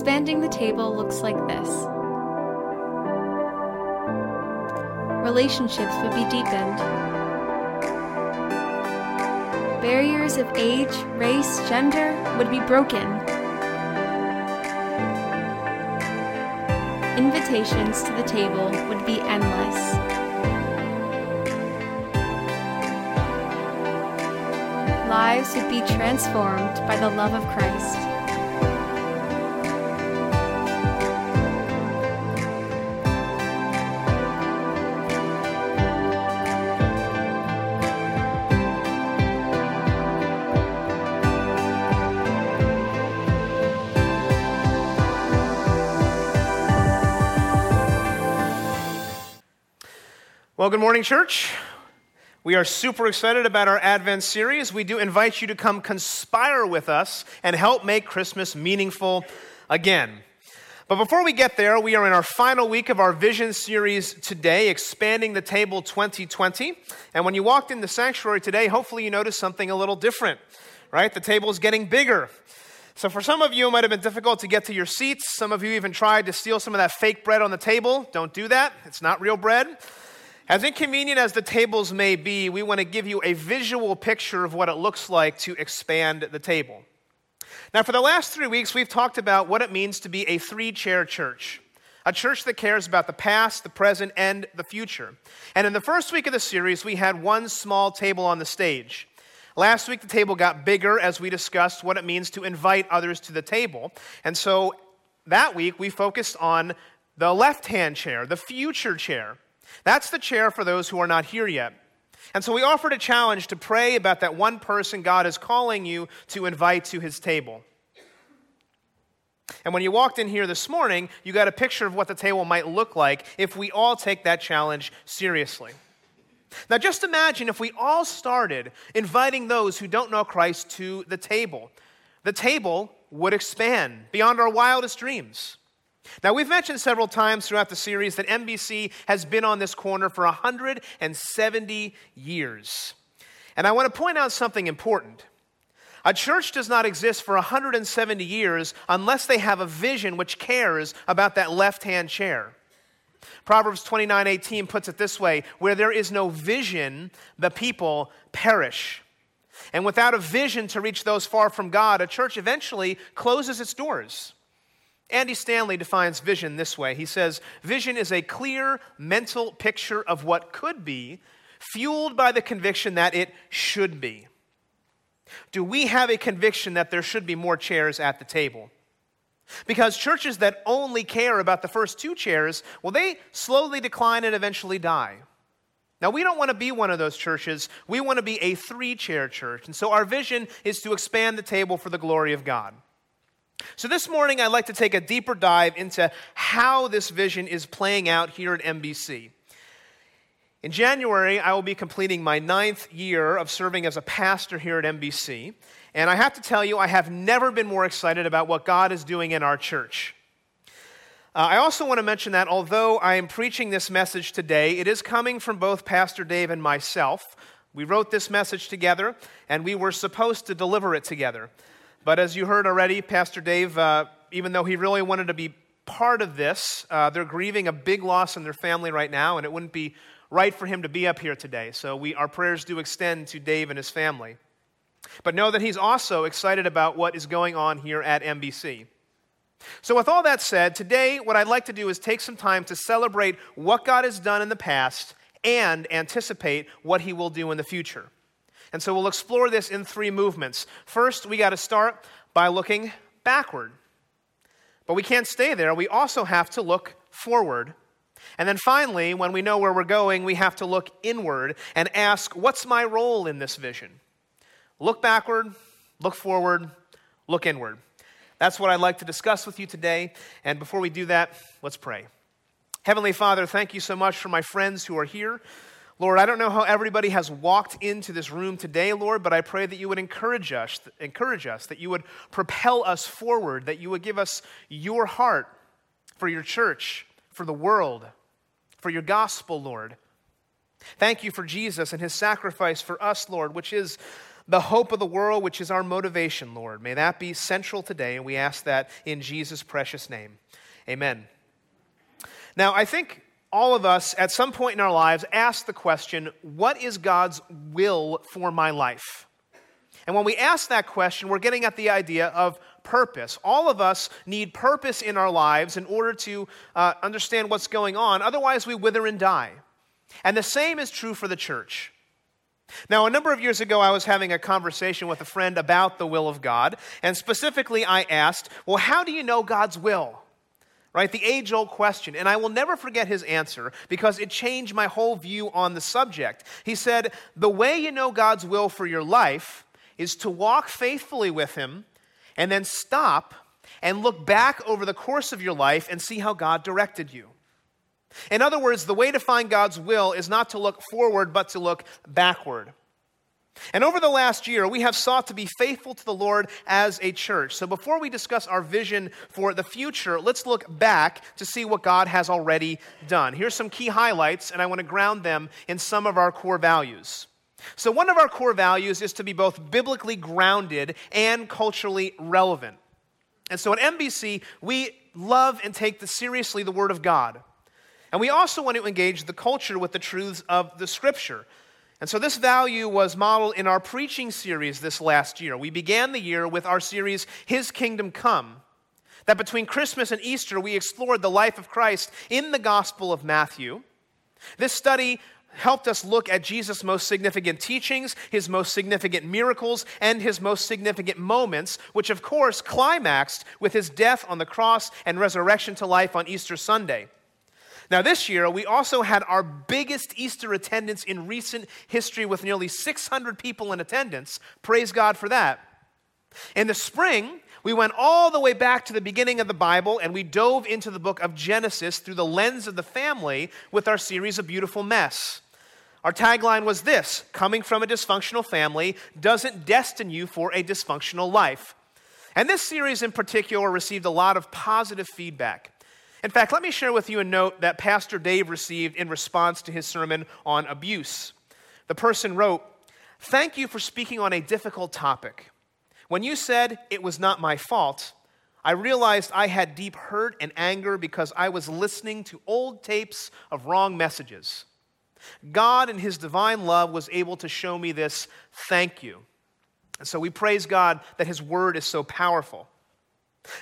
Expanding the table looks like this relationships would be deepened. Barriers of age, race, gender would be broken. Invitations to the table would be endless. Lives would be transformed by the love of Christ. Well, good morning, church. We are super excited about our Advent series. We do invite you to come conspire with us and help make Christmas meaningful again. But before we get there, we are in our final week of our Vision series today, Expanding the Table 2020. And when you walked in the sanctuary today, hopefully you noticed something a little different, right? The table is getting bigger. So, for some of you, it might have been difficult to get to your seats. Some of you even tried to steal some of that fake bread on the table. Don't do that, it's not real bread. As inconvenient as the tables may be, we want to give you a visual picture of what it looks like to expand the table. Now, for the last three weeks, we've talked about what it means to be a three chair church, a church that cares about the past, the present, and the future. And in the first week of the series, we had one small table on the stage. Last week, the table got bigger as we discussed what it means to invite others to the table. And so that week, we focused on the left hand chair, the future chair. That's the chair for those who are not here yet. And so we offered a challenge to pray about that one person God is calling you to invite to his table. And when you walked in here this morning, you got a picture of what the table might look like if we all take that challenge seriously. Now, just imagine if we all started inviting those who don't know Christ to the table. The table would expand beyond our wildest dreams. Now, we've mentioned several times throughout the series that NBC has been on this corner for 170 years. And I want to point out something important. A church does not exist for 170 years unless they have a vision which cares about that left hand chair. Proverbs 29:18 puts it this way, where there is no vision, the people perish. And without a vision to reach those far from God, a church eventually closes its doors. Andy Stanley defines vision this way. He says, Vision is a clear mental picture of what could be, fueled by the conviction that it should be. Do we have a conviction that there should be more chairs at the table? Because churches that only care about the first two chairs, well, they slowly decline and eventually die. Now, we don't want to be one of those churches. We want to be a three chair church. And so our vision is to expand the table for the glory of God. So, this morning, I'd like to take a deeper dive into how this vision is playing out here at NBC. In January, I will be completing my ninth year of serving as a pastor here at NBC. And I have to tell you, I have never been more excited about what God is doing in our church. Uh, I also want to mention that although I am preaching this message today, it is coming from both Pastor Dave and myself. We wrote this message together, and we were supposed to deliver it together. But as you heard already, Pastor Dave, uh, even though he really wanted to be part of this, uh, they're grieving a big loss in their family right now, and it wouldn't be right for him to be up here today. So we, our prayers do extend to Dave and his family. But know that he's also excited about what is going on here at NBC. So, with all that said, today what I'd like to do is take some time to celebrate what God has done in the past and anticipate what he will do in the future. And so we'll explore this in three movements. First, we got to start by looking backward. But we can't stay there. We also have to look forward. And then finally, when we know where we're going, we have to look inward and ask, what's my role in this vision? Look backward, look forward, look inward. That's what I'd like to discuss with you today. And before we do that, let's pray. Heavenly Father, thank you so much for my friends who are here. Lord, I don't know how everybody has walked into this room today, Lord, but I pray that you would encourage us, encourage us, that you would propel us forward, that you would give us your heart for your church, for the world, for your gospel, Lord. Thank you for Jesus and his sacrifice for us, Lord, which is the hope of the world, which is our motivation, Lord. May that be central today, and we ask that in Jesus' precious name. Amen. Now, I think all of us at some point in our lives ask the question what is God's will for my life? And when we ask that question, we're getting at the idea of purpose. All of us need purpose in our lives in order to uh, understand what's going on. Otherwise, we wither and die. And the same is true for the church. Now, a number of years ago, I was having a conversation with a friend about the will of God. And specifically, I asked, Well, how do you know God's will? Right? The age old question. And I will never forget his answer because it changed my whole view on the subject. He said, The way you know God's will for your life is to walk faithfully with Him and then stop and look back over the course of your life and see how God directed you. In other words, the way to find God's will is not to look forward, but to look backward. And over the last year, we have sought to be faithful to the Lord as a church. So before we discuss our vision for the future, let's look back to see what God has already done. Here's some key highlights, and I want to ground them in some of our core values. So, one of our core values is to be both biblically grounded and culturally relevant. And so at NBC, we love and take the, seriously the Word of God. And we also want to engage the culture with the truths of the Scripture. And so this value was modeled in our preaching series this last year. We began the year with our series, His Kingdom Come. That between Christmas and Easter, we explored the life of Christ in the Gospel of Matthew. This study helped us look at Jesus' most significant teachings, his most significant miracles, and his most significant moments, which of course climaxed with his death on the cross and resurrection to life on Easter Sunday. Now, this year, we also had our biggest Easter attendance in recent history with nearly 600 people in attendance. Praise God for that. In the spring, we went all the way back to the beginning of the Bible and we dove into the book of Genesis through the lens of the family with our series, A Beautiful Mess. Our tagline was this coming from a dysfunctional family doesn't destine you for a dysfunctional life. And this series in particular received a lot of positive feedback. In fact, let me share with you a note that Pastor Dave received in response to his sermon on abuse. The person wrote, Thank you for speaking on a difficult topic. When you said it was not my fault, I realized I had deep hurt and anger because I was listening to old tapes of wrong messages. God, in His divine love, was able to show me this. Thank you. And so we praise God that His word is so powerful.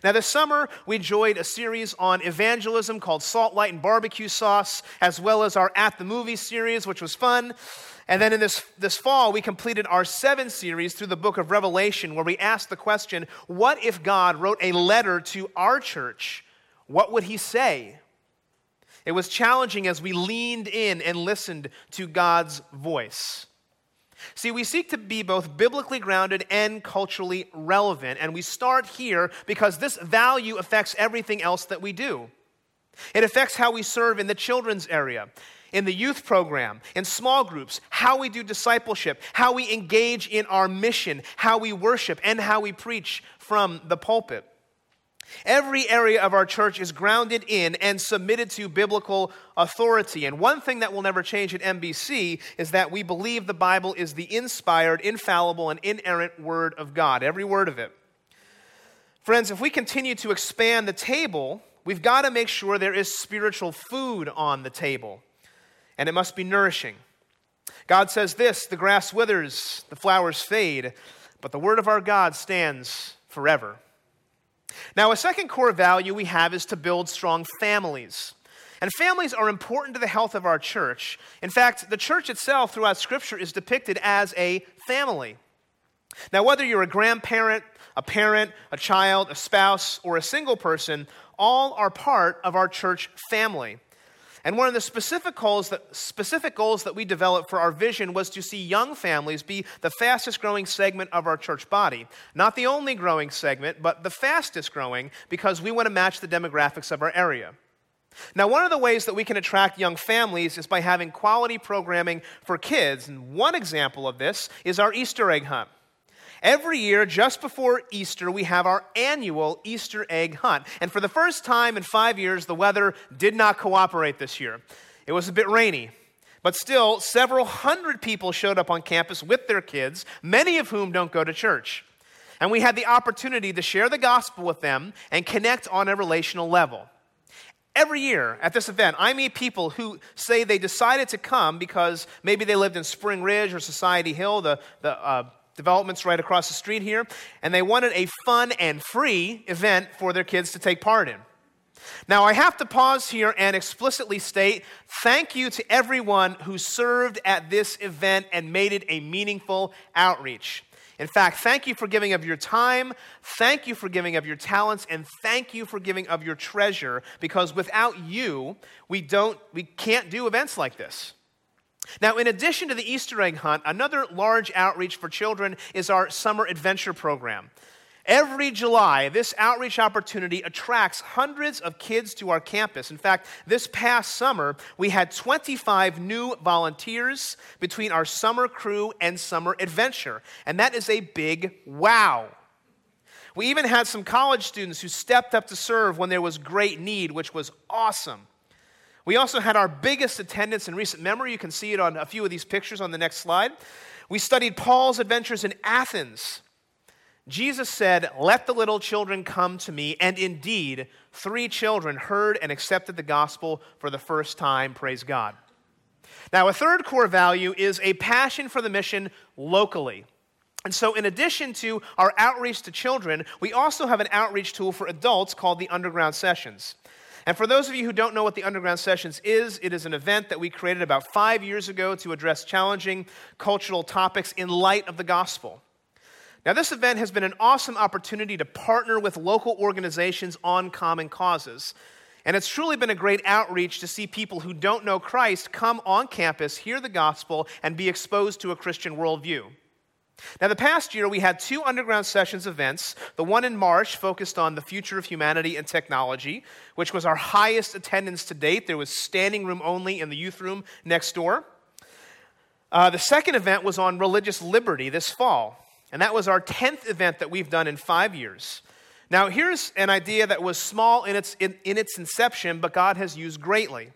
Now, this summer, we enjoyed a series on evangelism called Salt, Light, and Barbecue Sauce, as well as our At the Movies series, which was fun. And then in this, this fall, we completed our seven series through the book of Revelation, where we asked the question what if God wrote a letter to our church? What would he say? It was challenging as we leaned in and listened to God's voice. See, we seek to be both biblically grounded and culturally relevant, and we start here because this value affects everything else that we do. It affects how we serve in the children's area, in the youth program, in small groups, how we do discipleship, how we engage in our mission, how we worship, and how we preach from the pulpit. Every area of our church is grounded in and submitted to biblical authority. And one thing that will never change at NBC is that we believe the Bible is the inspired, infallible, and inerrant Word of God, every word of it. Friends, if we continue to expand the table, we've got to make sure there is spiritual food on the table, and it must be nourishing. God says this the grass withers, the flowers fade, but the Word of our God stands forever. Now, a second core value we have is to build strong families. And families are important to the health of our church. In fact, the church itself throughout Scripture is depicted as a family. Now, whether you're a grandparent, a parent, a child, a spouse, or a single person, all are part of our church family. And one of the specific goals, that, specific goals that we developed for our vision was to see young families be the fastest growing segment of our church body. Not the only growing segment, but the fastest growing because we want to match the demographics of our area. Now, one of the ways that we can attract young families is by having quality programming for kids. And one example of this is our Easter egg hunt. Every year, just before Easter, we have our annual Easter egg hunt. And for the first time in five years, the weather did not cooperate this year. It was a bit rainy. But still, several hundred people showed up on campus with their kids, many of whom don't go to church. And we had the opportunity to share the gospel with them and connect on a relational level. Every year at this event, I meet people who say they decided to come because maybe they lived in Spring Ridge or Society Hill, the, the uh, developments right across the street here, and they wanted a fun and free event for their kids to take part in. Now, I have to pause here and explicitly state thank you to everyone who served at this event and made it a meaningful outreach. In fact, thank you for giving of your time, thank you for giving of your talents, and thank you for giving of your treasure because without you, we don't we can't do events like this. Now, in addition to the Easter egg hunt, another large outreach for children is our summer adventure program. Every July, this outreach opportunity attracts hundreds of kids to our campus. In fact, this past summer, we had 25 new volunteers between our summer crew and summer adventure. And that is a big wow. We even had some college students who stepped up to serve when there was great need, which was awesome. We also had our biggest attendance in recent memory. You can see it on a few of these pictures on the next slide. We studied Paul's adventures in Athens Jesus said, Let the little children come to me. And indeed, three children heard and accepted the gospel for the first time. Praise God. Now, a third core value is a passion for the mission locally. And so, in addition to our outreach to children, we also have an outreach tool for adults called the Underground Sessions. And for those of you who don't know what the Underground Sessions is, it is an event that we created about five years ago to address challenging cultural topics in light of the gospel. Now, this event has been an awesome opportunity to partner with local organizations on common causes. And it's truly been a great outreach to see people who don't know Christ come on campus, hear the gospel, and be exposed to a Christian worldview. Now, the past year, we had two underground sessions events. The one in March focused on the future of humanity and technology, which was our highest attendance to date. There was standing room only in the youth room next door. Uh, the second event was on religious liberty this fall. And that was our 10th event that we've done in five years. Now, here's an idea that was small in its, in, in, its inception, but God has used greatly.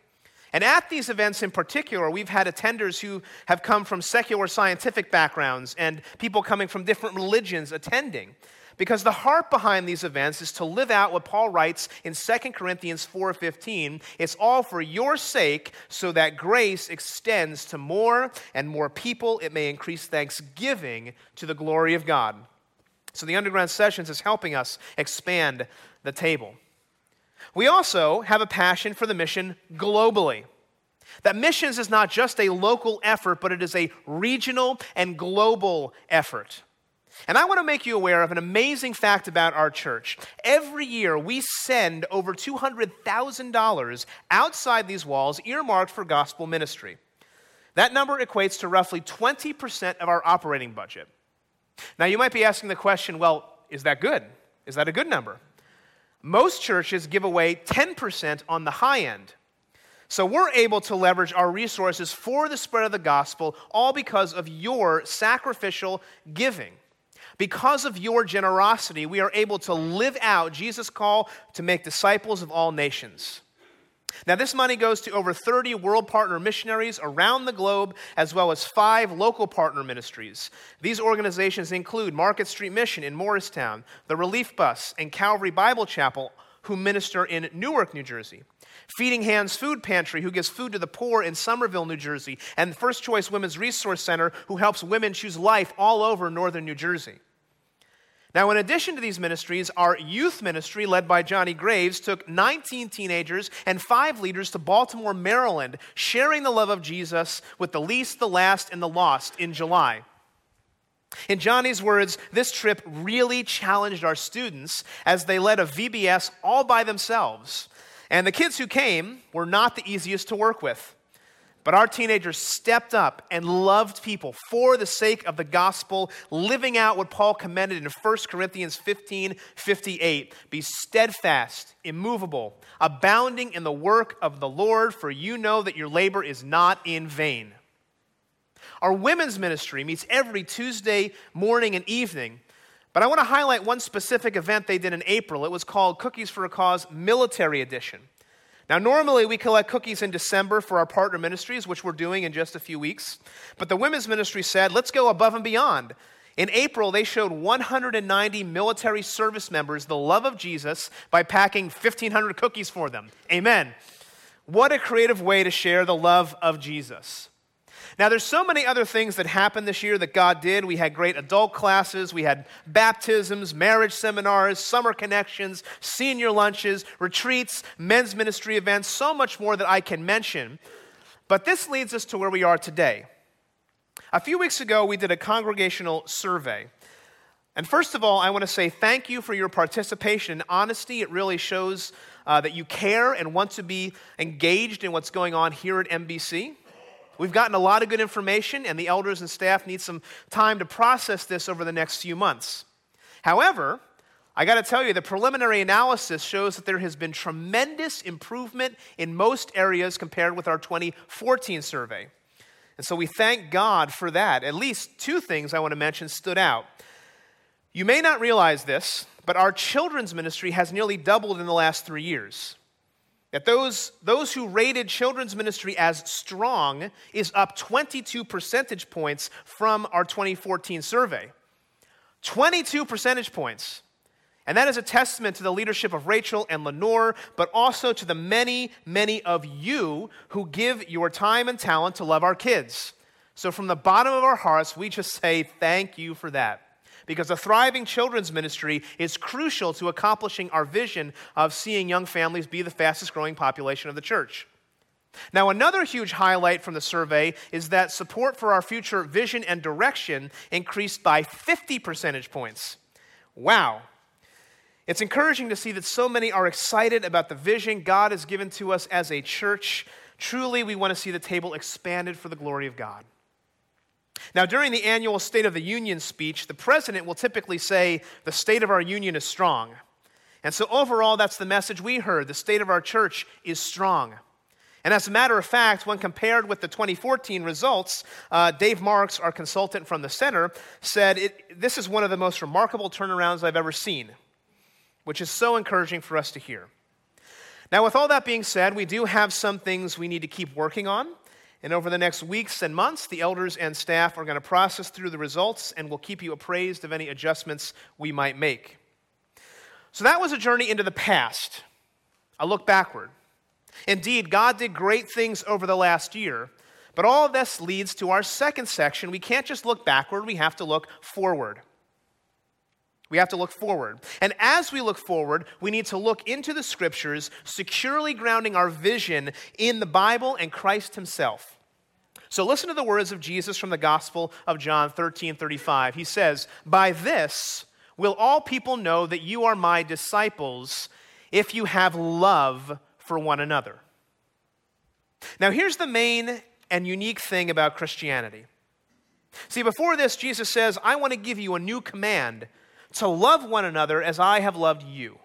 And at these events in particular, we've had attenders who have come from secular scientific backgrounds and people coming from different religions attending. Because the heart behind these events is to live out what Paul writes in 2 Corinthians 4:15. It's all for your sake so that grace extends to more and more people. It may increase thanksgiving to the glory of God. So the underground sessions is helping us expand the table. We also have a passion for the mission globally. That missions is not just a local effort, but it is a regional and global effort. And I want to make you aware of an amazing fact about our church. Every year, we send over $200,000 outside these walls earmarked for gospel ministry. That number equates to roughly 20% of our operating budget. Now, you might be asking the question well, is that good? Is that a good number? Most churches give away 10% on the high end. So we're able to leverage our resources for the spread of the gospel, all because of your sacrificial giving. Because of your generosity, we are able to live out Jesus' call to make disciples of all nations. Now, this money goes to over 30 world partner missionaries around the globe, as well as five local partner ministries. These organizations include Market Street Mission in Morristown, the Relief Bus, and Calvary Bible Chapel, who minister in Newark, New Jersey. Feeding Hands Food Pantry, who gives food to the poor in Somerville, New Jersey, and First Choice Women's Resource Center, who helps women choose life all over northern New Jersey. Now, in addition to these ministries, our youth ministry, led by Johnny Graves, took 19 teenagers and five leaders to Baltimore, Maryland, sharing the love of Jesus with the least, the last, and the lost in July. In Johnny's words, this trip really challenged our students as they led a VBS all by themselves. And the kids who came were not the easiest to work with. But our teenagers stepped up and loved people for the sake of the gospel, living out what Paul commended in 1 Corinthians 15 58. Be steadfast, immovable, abounding in the work of the Lord, for you know that your labor is not in vain. Our women's ministry meets every Tuesday morning and evening. But I want to highlight one specific event they did in April. It was called Cookies for a Cause Military Edition. Now, normally we collect cookies in December for our partner ministries, which we're doing in just a few weeks. But the women's ministry said, let's go above and beyond. In April, they showed 190 military service members the love of Jesus by packing 1,500 cookies for them. Amen. What a creative way to share the love of Jesus. Now, there's so many other things that happened this year that God did. We had great adult classes, we had baptisms, marriage seminars, summer connections, senior lunches, retreats, men's ministry events, so much more that I can mention. But this leads us to where we are today. A few weeks ago, we did a congregational survey. And first of all, I want to say thank you for your participation and honesty. It really shows uh, that you care and want to be engaged in what's going on here at MBC. We've gotten a lot of good information, and the elders and staff need some time to process this over the next few months. However, I got to tell you, the preliminary analysis shows that there has been tremendous improvement in most areas compared with our 2014 survey. And so we thank God for that. At least two things I want to mention stood out. You may not realize this, but our children's ministry has nearly doubled in the last three years. That those, those who rated children's ministry as strong is up 22 percentage points from our 2014 survey. 22 percentage points. And that is a testament to the leadership of Rachel and Lenore, but also to the many, many of you who give your time and talent to love our kids. So, from the bottom of our hearts, we just say thank you for that. Because a thriving children's ministry is crucial to accomplishing our vision of seeing young families be the fastest growing population of the church. Now, another huge highlight from the survey is that support for our future vision and direction increased by 50 percentage points. Wow. It's encouraging to see that so many are excited about the vision God has given to us as a church. Truly, we want to see the table expanded for the glory of God. Now, during the annual State of the Union speech, the president will typically say, The state of our union is strong. And so, overall, that's the message we heard. The state of our church is strong. And as a matter of fact, when compared with the 2014 results, uh, Dave Marks, our consultant from the center, said this is one of the most remarkable turnarounds I've ever seen which is so encouraging for us to hear. Now, with all that being said, we do have some things we need to keep working on. And over the next weeks and months, the elders and staff are going to process through the results and will keep you appraised of any adjustments we might make. So that was a journey into the past, a look backward. Indeed, God did great things over the last year, but all of this leads to our second section. We can't just look backward, we have to look forward. We have to look forward. And as we look forward, we need to look into the scriptures, securely grounding our vision in the Bible and Christ Himself. So listen to the words of Jesus from the Gospel of John 13 35. He says, By this will all people know that you are my disciples if you have love for one another. Now, here's the main and unique thing about Christianity. See, before this, Jesus says, I want to give you a new command to love one another as I have loved you.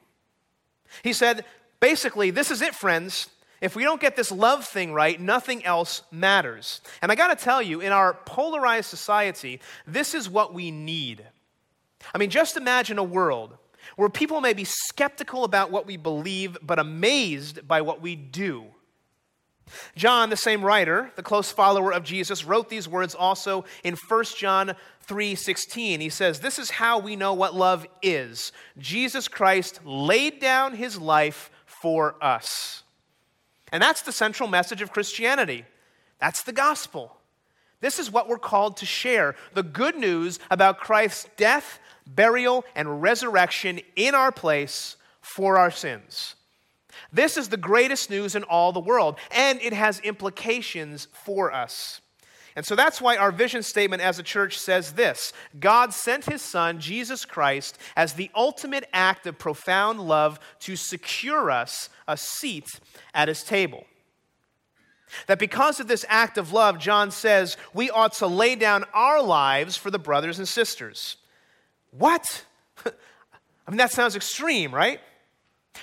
He said, basically, this is it, friends. If we don't get this love thing right, nothing else matters. And I got to tell you, in our polarized society, this is what we need. I mean, just imagine a world where people may be skeptical about what we believe, but amazed by what we do. John, the same writer, the close follower of Jesus, wrote these words also in 1 John 3:16. He says, "This is how we know what love is. Jesus Christ laid down his life for us." And that's the central message of Christianity. That's the gospel. This is what we're called to share the good news about Christ's death, burial, and resurrection in our place for our sins. This is the greatest news in all the world, and it has implications for us. And so that's why our vision statement as a church says this God sent his son, Jesus Christ, as the ultimate act of profound love to secure us a seat at his table. That because of this act of love, John says, we ought to lay down our lives for the brothers and sisters. What? I mean, that sounds extreme, right?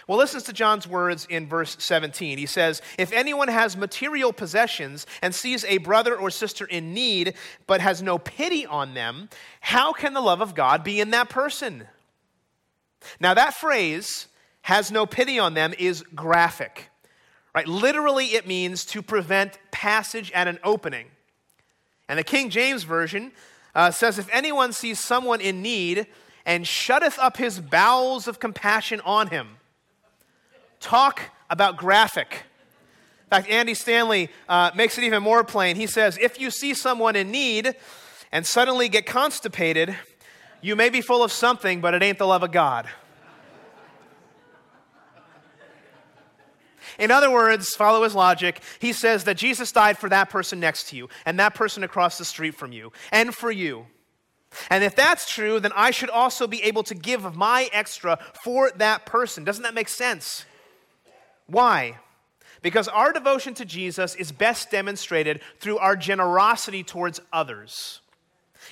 Well, listen to John's words in verse 17. He says, If anyone has material possessions and sees a brother or sister in need, but has no pity on them, how can the love of God be in that person? Now, that phrase, has no pity on them, is graphic. Right? Literally, it means to prevent passage at an opening. And the King James Version uh, says, If anyone sees someone in need and shutteth up his bowels of compassion on him, talk about graphic. In fact, Andy Stanley uh, makes it even more plain. He says, If you see someone in need and suddenly get constipated, you may be full of something, but it ain't the love of God. In other words, follow his logic. He says that Jesus died for that person next to you, and that person across the street from you, and for you. And if that's true, then I should also be able to give my extra for that person. Doesn't that make sense? Why? Because our devotion to Jesus is best demonstrated through our generosity towards others.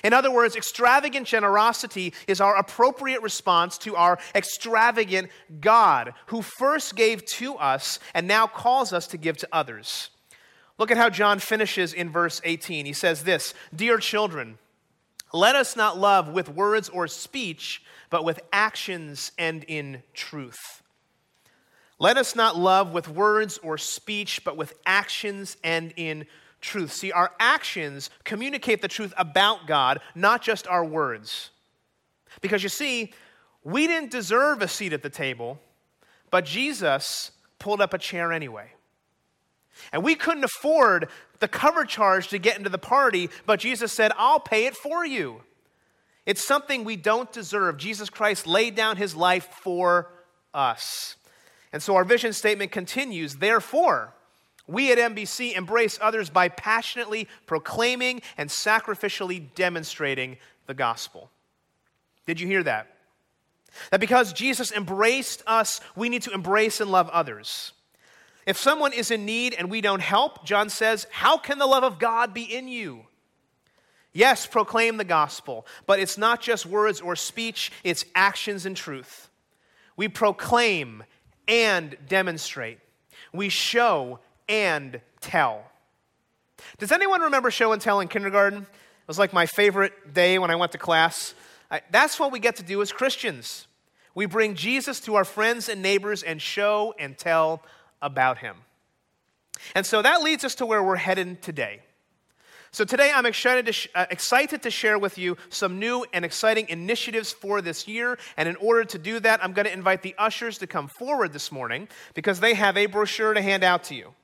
In other words, extravagant generosity is our appropriate response to our extravagant God, who first gave to us and now calls us to give to others. Look at how John finishes in verse 18. He says this Dear children, let us not love with words or speech, but with actions and in truth. Let us not love with words or speech, but with actions and in truth. See, our actions communicate the truth about God, not just our words. Because you see, we didn't deserve a seat at the table, but Jesus pulled up a chair anyway. And we couldn't afford the cover charge to get into the party, but Jesus said, I'll pay it for you. It's something we don't deserve. Jesus Christ laid down his life for us. And so our vision statement continues, therefore, we at NBC embrace others by passionately proclaiming and sacrificially demonstrating the gospel. Did you hear that? That because Jesus embraced us, we need to embrace and love others. If someone is in need and we don't help, John says, How can the love of God be in you? Yes, proclaim the gospel, but it's not just words or speech, it's actions and truth. We proclaim and demonstrate. We show and tell. Does anyone remember show and tell in kindergarten? It was like my favorite day when I went to class. I, that's what we get to do as Christians. We bring Jesus to our friends and neighbors and show and tell about him. And so that leads us to where we're headed today. So today I'm excited to, sh- uh, excited to share with you some new and exciting initiatives for this year. And in order to do that, I'm going to invite the ushers to come forward this morning because they have a brochure to hand out to you.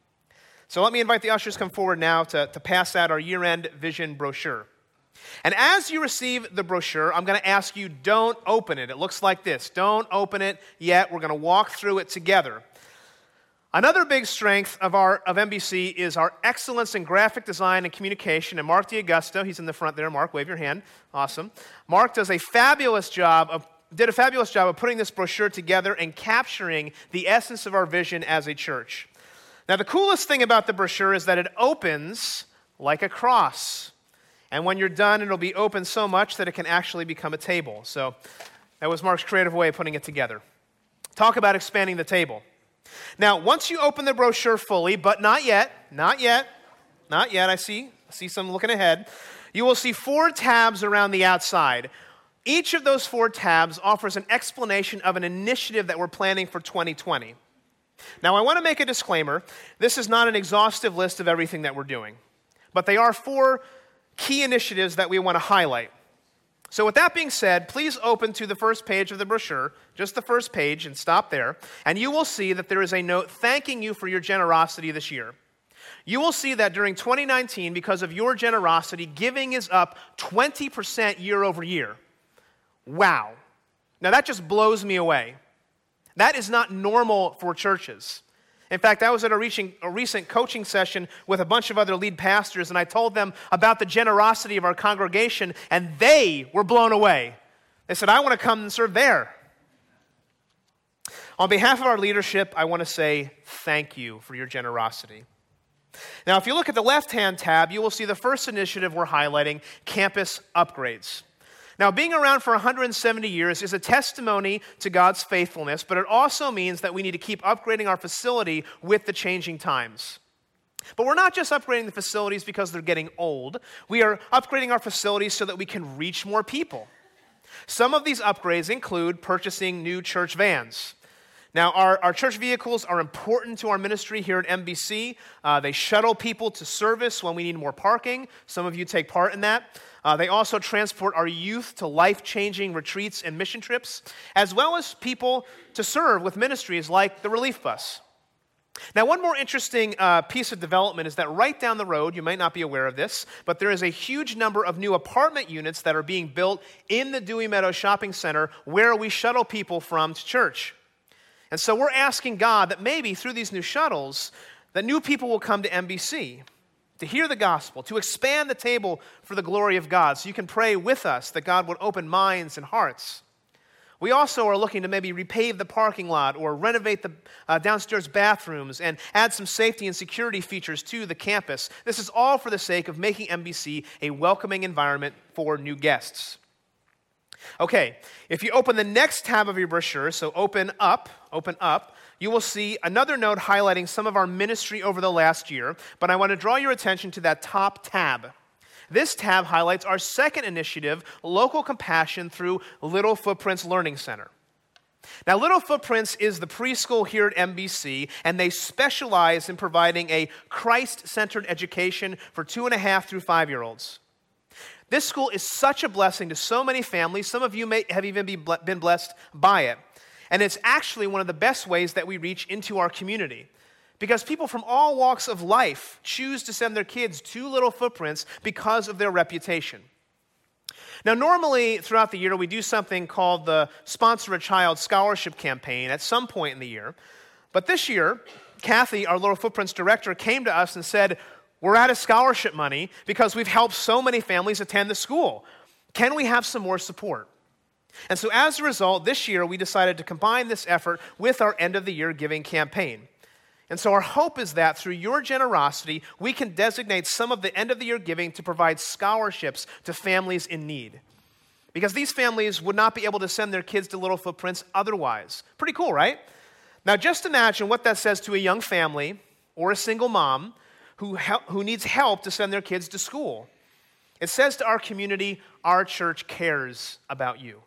So let me invite the ushers come forward now to, to pass out our year end vision brochure. And as you receive the brochure, I'm going to ask you don't open it. It looks like this. Don't open it yet. We're going to walk through it together. Another big strength of, our, of MBC is our excellence in graphic design and communication. And Mark D'Augusto, he's in the front there. Mark, wave your hand. Awesome. Mark does a fabulous job of did a fabulous job of putting this brochure together and capturing the essence of our vision as a church. Now, the coolest thing about the brochure is that it opens like a cross. And when you're done, it'll be open so much that it can actually become a table. So that was Mark's creative way of putting it together. Talk about expanding the table. Now, once you open the brochure fully, but not yet, not yet, not yet, I see, I see some looking ahead, you will see four tabs around the outside. Each of those four tabs offers an explanation of an initiative that we're planning for 2020. Now, I want to make a disclaimer. This is not an exhaustive list of everything that we're doing, but they are four key initiatives that we want to highlight. So, with that being said, please open to the first page of the brochure, just the first page, and stop there. And you will see that there is a note thanking you for your generosity this year. You will see that during 2019, because of your generosity, giving is up 20% year over year. Wow. Now, that just blows me away. That is not normal for churches. In fact, I was at a, recent coaching session with a bunch of other lead pastors, and I told them about the generosity of our congregation, and they were blown away. They said, I want to come and serve there. On behalf of our leadership, I want to say thank you for your generosity. Now, if you look at the left hand tab, you will see the first initiative we're highlighting campus upgrades. Now, being around for 170 years is a testimony to God's faithfulness, but it also means that we need to keep upgrading our facility with the changing times. But we're not just upgrading the facilities because they're getting old, we are upgrading our facilities so that we can reach more people. Some of these upgrades include purchasing new church vans. Now, our, our church vehicles are important to our ministry here at MBC. Uh, they shuttle people to service when we need more parking. Some of you take part in that. Uh, they also transport our youth to life changing retreats and mission trips, as well as people to serve with ministries like the Relief Bus. Now, one more interesting uh, piece of development is that right down the road, you might not be aware of this, but there is a huge number of new apartment units that are being built in the Dewey Meadows Shopping Center where we shuttle people from to church. And so we're asking God that maybe through these new shuttles, that new people will come to MBC to hear the gospel, to expand the table for the glory of God. So you can pray with us that God would open minds and hearts. We also are looking to maybe repave the parking lot or renovate the uh, downstairs bathrooms and add some safety and security features to the campus. This is all for the sake of making MBC a welcoming environment for new guests. Okay, if you open the next tab of your brochure, so open up, open up, you will see another note highlighting some of our ministry over the last year, but I want to draw your attention to that top tab. This tab highlights our second initiative, Local Compassion through Little Footprints Learning Center. Now, Little Footprints is the preschool here at MBC, and they specialize in providing a Christ centered education for two and a half through five year olds. This school is such a blessing to so many families. Some of you may have even been blessed by it. And it's actually one of the best ways that we reach into our community. Because people from all walks of life choose to send their kids to Little Footprints because of their reputation. Now, normally throughout the year, we do something called the Sponsor a Child Scholarship Campaign at some point in the year. But this year, Kathy, our Little Footprints director, came to us and said, we're out of scholarship money because we've helped so many families attend the school. Can we have some more support? And so, as a result, this year we decided to combine this effort with our end of the year giving campaign. And so, our hope is that through your generosity, we can designate some of the end of the year giving to provide scholarships to families in need. Because these families would not be able to send their kids to Little Footprints otherwise. Pretty cool, right? Now, just imagine what that says to a young family or a single mom who, who needs help to send their kids to school. It says to our community, our church cares about you.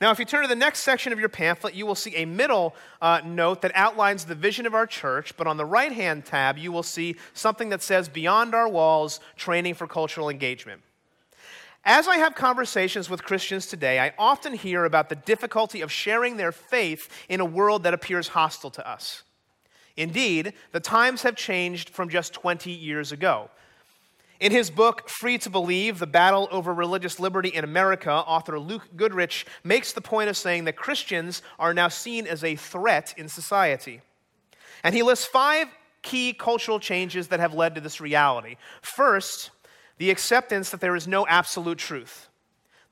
Now, if you turn to the next section of your pamphlet, you will see a middle uh, note that outlines the vision of our church, but on the right hand tab, you will see something that says Beyond Our Walls Training for Cultural Engagement. As I have conversations with Christians today, I often hear about the difficulty of sharing their faith in a world that appears hostile to us. Indeed, the times have changed from just 20 years ago. In his book, Free to Believe The Battle Over Religious Liberty in America, author Luke Goodrich makes the point of saying that Christians are now seen as a threat in society. And he lists five key cultural changes that have led to this reality. First, the acceptance that there is no absolute truth.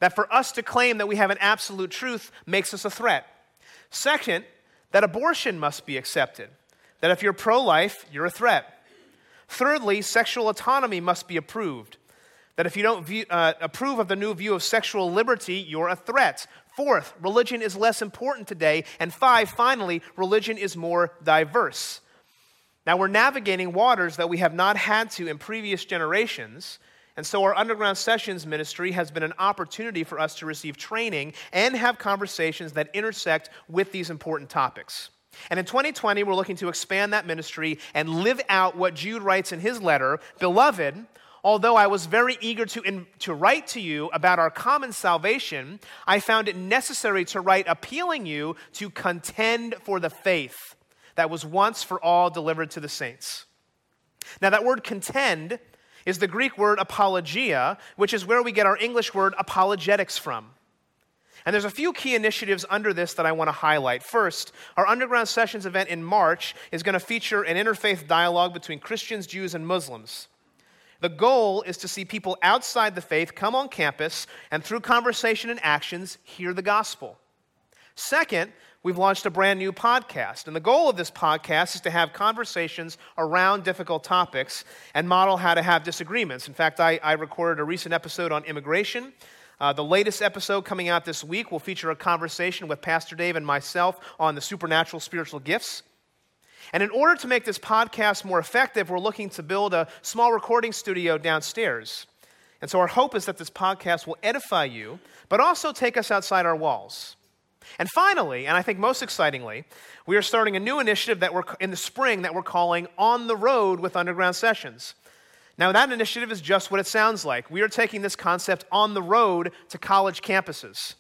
That for us to claim that we have an absolute truth makes us a threat. Second, that abortion must be accepted that if you're pro life, you're a threat. Thirdly, sexual autonomy must be approved. That if you don't view, uh, approve of the new view of sexual liberty, you're a threat. Fourth, religion is less important today. And five, finally, religion is more diverse. Now, we're navigating waters that we have not had to in previous generations. And so, our underground sessions ministry has been an opportunity for us to receive training and have conversations that intersect with these important topics. And in 2020, we're looking to expand that ministry and live out what Jude writes in his letter Beloved, although I was very eager to, in, to write to you about our common salvation, I found it necessary to write appealing you to contend for the faith that was once for all delivered to the saints. Now, that word contend is the Greek word apologia, which is where we get our English word apologetics from. And there's a few key initiatives under this that I want to highlight. First, our Underground Sessions event in March is going to feature an interfaith dialogue between Christians, Jews, and Muslims. The goal is to see people outside the faith come on campus and through conversation and actions hear the gospel. Second, we've launched a brand new podcast. And the goal of this podcast is to have conversations around difficult topics and model how to have disagreements. In fact, I, I recorded a recent episode on immigration uh, the latest episode coming out this week will feature a conversation with Pastor Dave and myself on the supernatural spiritual gifts. And in order to make this podcast more effective, we're looking to build a small recording studio downstairs. And so our hope is that this podcast will edify you, but also take us outside our walls. And finally, and I think most excitingly, we are starting a new initiative that we're in the spring that we're calling On the Road with Underground Sessions. Now, that initiative is just what it sounds like. We are taking this concept on the road to college campuses.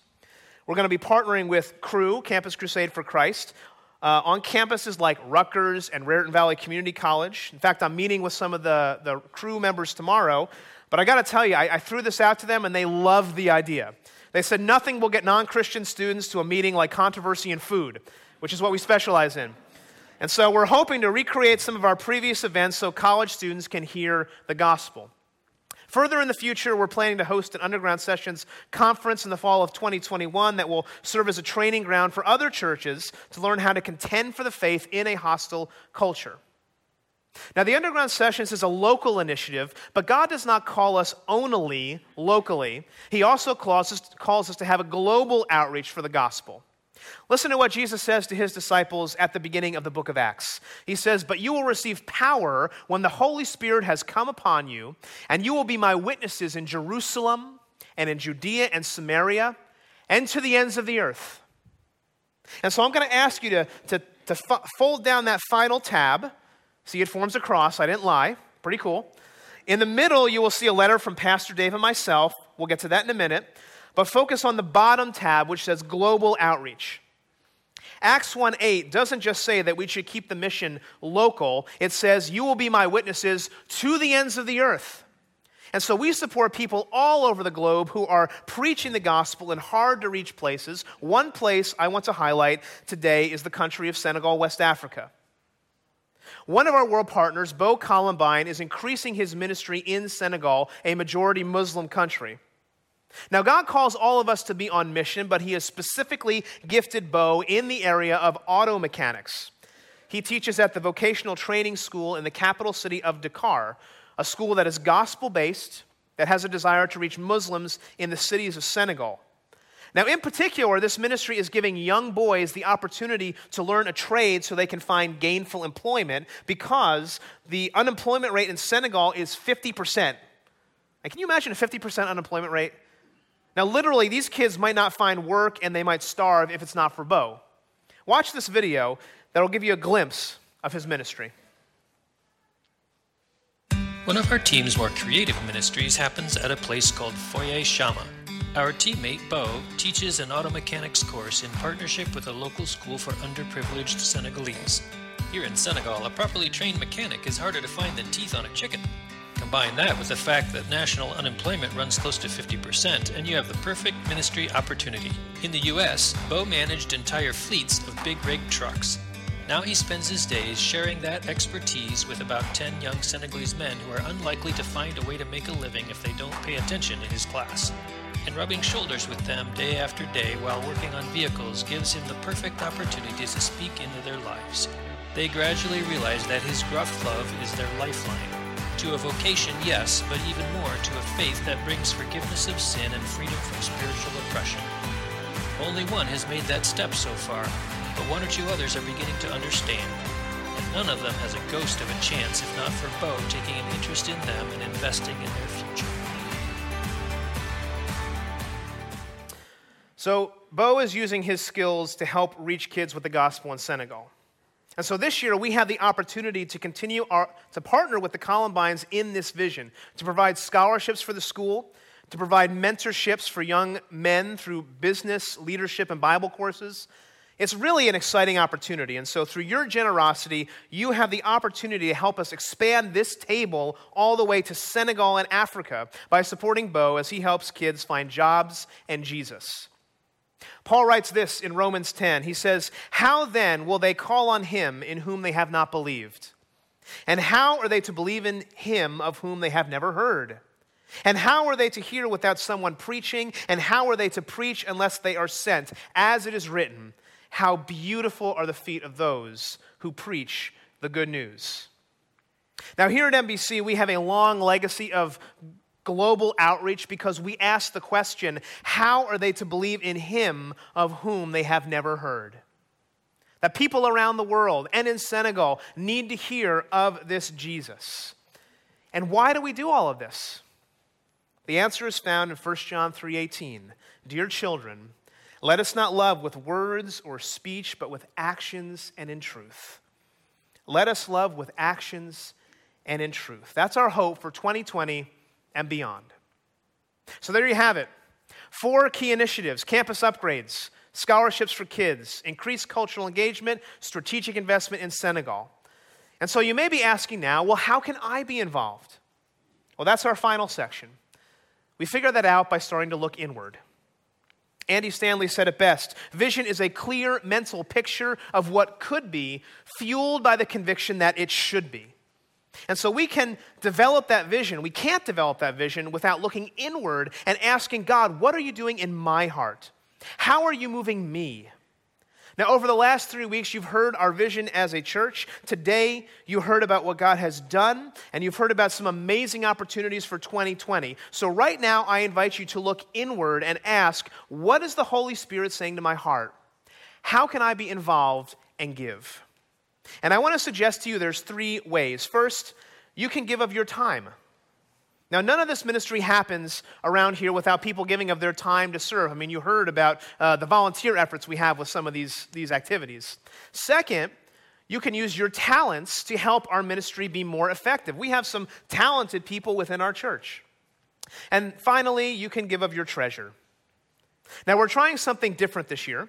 We're going to be partnering with Cru, Campus Crusade for Christ, uh, on campuses like Rutgers and Raritan Valley Community College. In fact, I'm meeting with some of the, the Cru members tomorrow. But I got to tell you, I, I threw this out to them and they loved the idea. They said nothing will get non Christian students to a meeting like controversy and food, which is what we specialize in. And so we're hoping to recreate some of our previous events so college students can hear the gospel. Further in the future, we're planning to host an Underground Sessions conference in the fall of 2021 that will serve as a training ground for other churches to learn how to contend for the faith in a hostile culture. Now, the Underground Sessions is a local initiative, but God does not call us only locally. He also calls us, calls us to have a global outreach for the gospel. Listen to what Jesus says to his disciples at the beginning of the book of Acts. He says, But you will receive power when the Holy Spirit has come upon you, and you will be my witnesses in Jerusalem and in Judea and Samaria and to the ends of the earth. And so I'm going to ask you to, to, to f- fold down that final tab. See, it forms a cross. I didn't lie. Pretty cool. In the middle, you will see a letter from Pastor Dave and myself. We'll get to that in a minute. But focus on the bottom tab, which says Global Outreach. Acts 1 8 doesn't just say that we should keep the mission local, it says, You will be my witnesses to the ends of the earth. And so we support people all over the globe who are preaching the gospel in hard to reach places. One place I want to highlight today is the country of Senegal, West Africa. One of our world partners, Bo Columbine, is increasing his ministry in Senegal, a majority Muslim country. Now, God calls all of us to be on mission, but He has specifically gifted Bo in the area of auto mechanics. He teaches at the vocational training school in the capital city of Dakar, a school that is gospel based, that has a desire to reach Muslims in the cities of Senegal. Now, in particular, this ministry is giving young boys the opportunity to learn a trade so they can find gainful employment because the unemployment rate in Senegal is 50%. And can you imagine a 50% unemployment rate? Now, literally, these kids might not find work and they might starve if it's not for Bo. Watch this video that'll give you a glimpse of his ministry. One of our team's more creative ministries happens at a place called Foyer Shama. Our teammate, Bo, teaches an auto mechanics course in partnership with a local school for underprivileged Senegalese. Here in Senegal, a properly trained mechanic is harder to find than teeth on a chicken. Combine that with the fact that national unemployment runs close to 50%, and you have the perfect ministry opportunity. In the US, Bo managed entire fleets of big rig trucks. Now he spends his days sharing that expertise with about 10 young Senegalese men who are unlikely to find a way to make a living if they don't pay attention in his class. And rubbing shoulders with them day after day while working on vehicles gives him the perfect opportunity to speak into their lives. They gradually realize that his gruff love is their lifeline to a vocation, yes, but even more to a faith that brings forgiveness of sin and freedom from spiritual oppression. Only one has made that step so far, but one or two others are beginning to understand. And none of them has a ghost of a chance if not for Bo taking an interest in them and investing in their future. So, Bo is using his skills to help reach kids with the gospel in Senegal. And so this year, we have the opportunity to continue our, to partner with the Columbines in this vision, to provide scholarships for the school, to provide mentorships for young men through business, leadership, and Bible courses. It's really an exciting opportunity. And so, through your generosity, you have the opportunity to help us expand this table all the way to Senegal and Africa by supporting Bo as he helps kids find jobs and Jesus. Paul writes this in Romans 10. He says, How then will they call on him in whom they have not believed? And how are they to believe in him of whom they have never heard? And how are they to hear without someone preaching? And how are they to preach unless they are sent? As it is written, How beautiful are the feet of those who preach the good news. Now, here at NBC, we have a long legacy of global outreach because we ask the question how are they to believe in him of whom they have never heard? That people around the world and in Senegal need to hear of this Jesus. And why do we do all of this? The answer is found in 1 John 3:18. Dear children, Let us not love with words or speech, but with actions and in truth. Let us love with actions and in truth. That's our hope for 2020 and beyond. So there you have it. Four key initiatives campus upgrades, scholarships for kids, increased cultural engagement, strategic investment in Senegal. And so you may be asking now, well, how can I be involved? Well, that's our final section. We figure that out by starting to look inward. Andy Stanley said it best Vision is a clear mental picture of what could be, fueled by the conviction that it should be. And so we can develop that vision. We can't develop that vision without looking inward and asking God, what are you doing in my heart? How are you moving me? Now, over the last three weeks, you've heard our vision as a church. Today, you heard about what God has done, and you've heard about some amazing opportunities for 2020. So, right now, I invite you to look inward and ask, what is the Holy Spirit saying to my heart? How can I be involved and give? And I want to suggest to you there's three ways. First, you can give of your time. Now, none of this ministry happens around here without people giving of their time to serve. I mean, you heard about uh, the volunteer efforts we have with some of these, these activities. Second, you can use your talents to help our ministry be more effective. We have some talented people within our church. And finally, you can give of your treasure. Now, we're trying something different this year,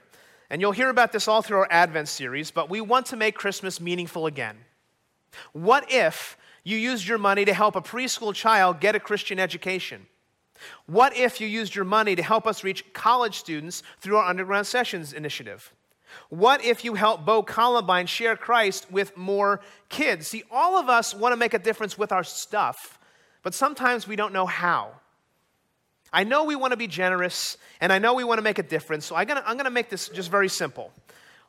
and you'll hear about this all through our Advent series, but we want to make Christmas meaningful again. What if you used your money to help a preschool child get a Christian education? What if you used your money to help us reach college students through our Underground Sessions initiative? What if you help Bo Columbine share Christ with more kids? See, all of us want to make a difference with our stuff, but sometimes we don't know how. I know we want to be generous, and I know we want to make a difference, so I'm going to, make this just very simple.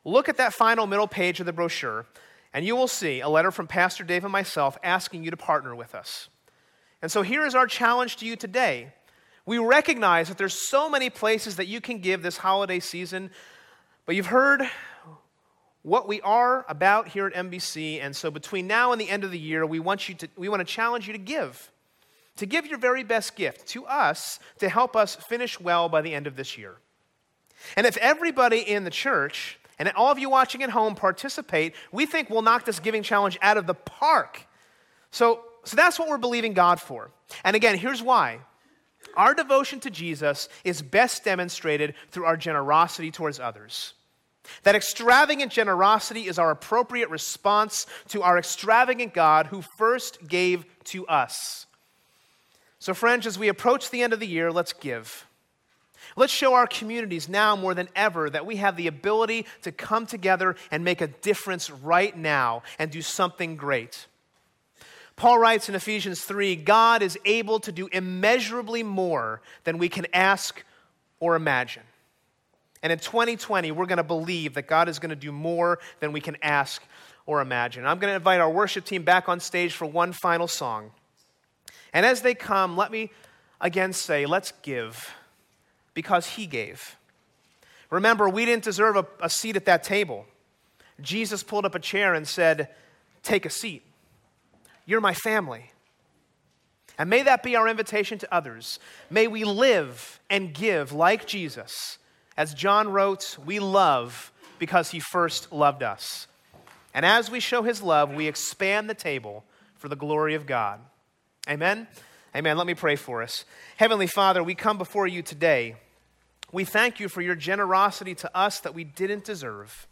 Look at that final middle page of the brochure and you will see a letter from Pastor Dave and myself asking you to partner with us. And so here is our challenge to you today. We recognize that there's so many places that you can give this holiday season, but you've heard what we are about here at NBC. and so between now and the end of the year, we want you to we want to challenge you to give. To give your very best gift to us to help us finish well by the end of this year. And if everybody in the church and all of you watching at home participate, we think we'll knock this giving challenge out of the park. So, so that's what we're believing God for. And again, here's why. Our devotion to Jesus is best demonstrated through our generosity towards others. That extravagant generosity is our appropriate response to our extravagant God who first gave to us. So, friends, as we approach the end of the year, let's give. Let's show our communities now more than ever that we have the ability to come together and make a difference right now and do something great. Paul writes in Ephesians 3 God is able to do immeasurably more than we can ask or imagine. And in 2020, we're going to believe that God is going to do more than we can ask or imagine. I'm going to invite our worship team back on stage for one final song. And as they come, let me again say, let's give because he gave. Remember, we didn't deserve a, a seat at that table. Jesus pulled up a chair and said, Take a seat. You're my family. And may that be our invitation to others. May we live and give like Jesus. As John wrote, we love because he first loved us. And as we show his love, we expand the table for the glory of God. Amen? Amen. Let me pray for us. Heavenly Father, we come before you today we thank you for your generosity to us that we didn't deserve.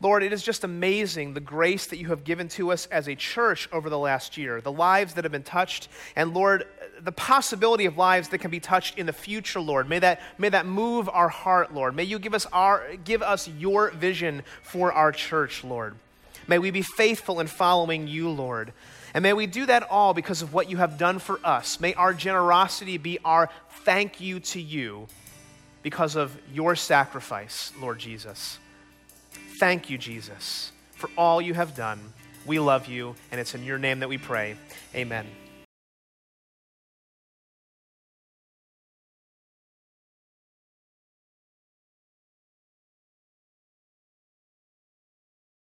Lord, it is just amazing the grace that you have given to us as a church over the last year, the lives that have been touched, and Lord, the possibility of lives that can be touched in the future, Lord. May that, may that move our heart, Lord. May you give us, our, give us your vision for our church, Lord. May we be faithful in following you, Lord. And may we do that all because of what you have done for us. May our generosity be our thank you to you because of your sacrifice, Lord Jesus. Thank you, Jesus, for all you have done. We love you, and it's in your name that we pray. Amen.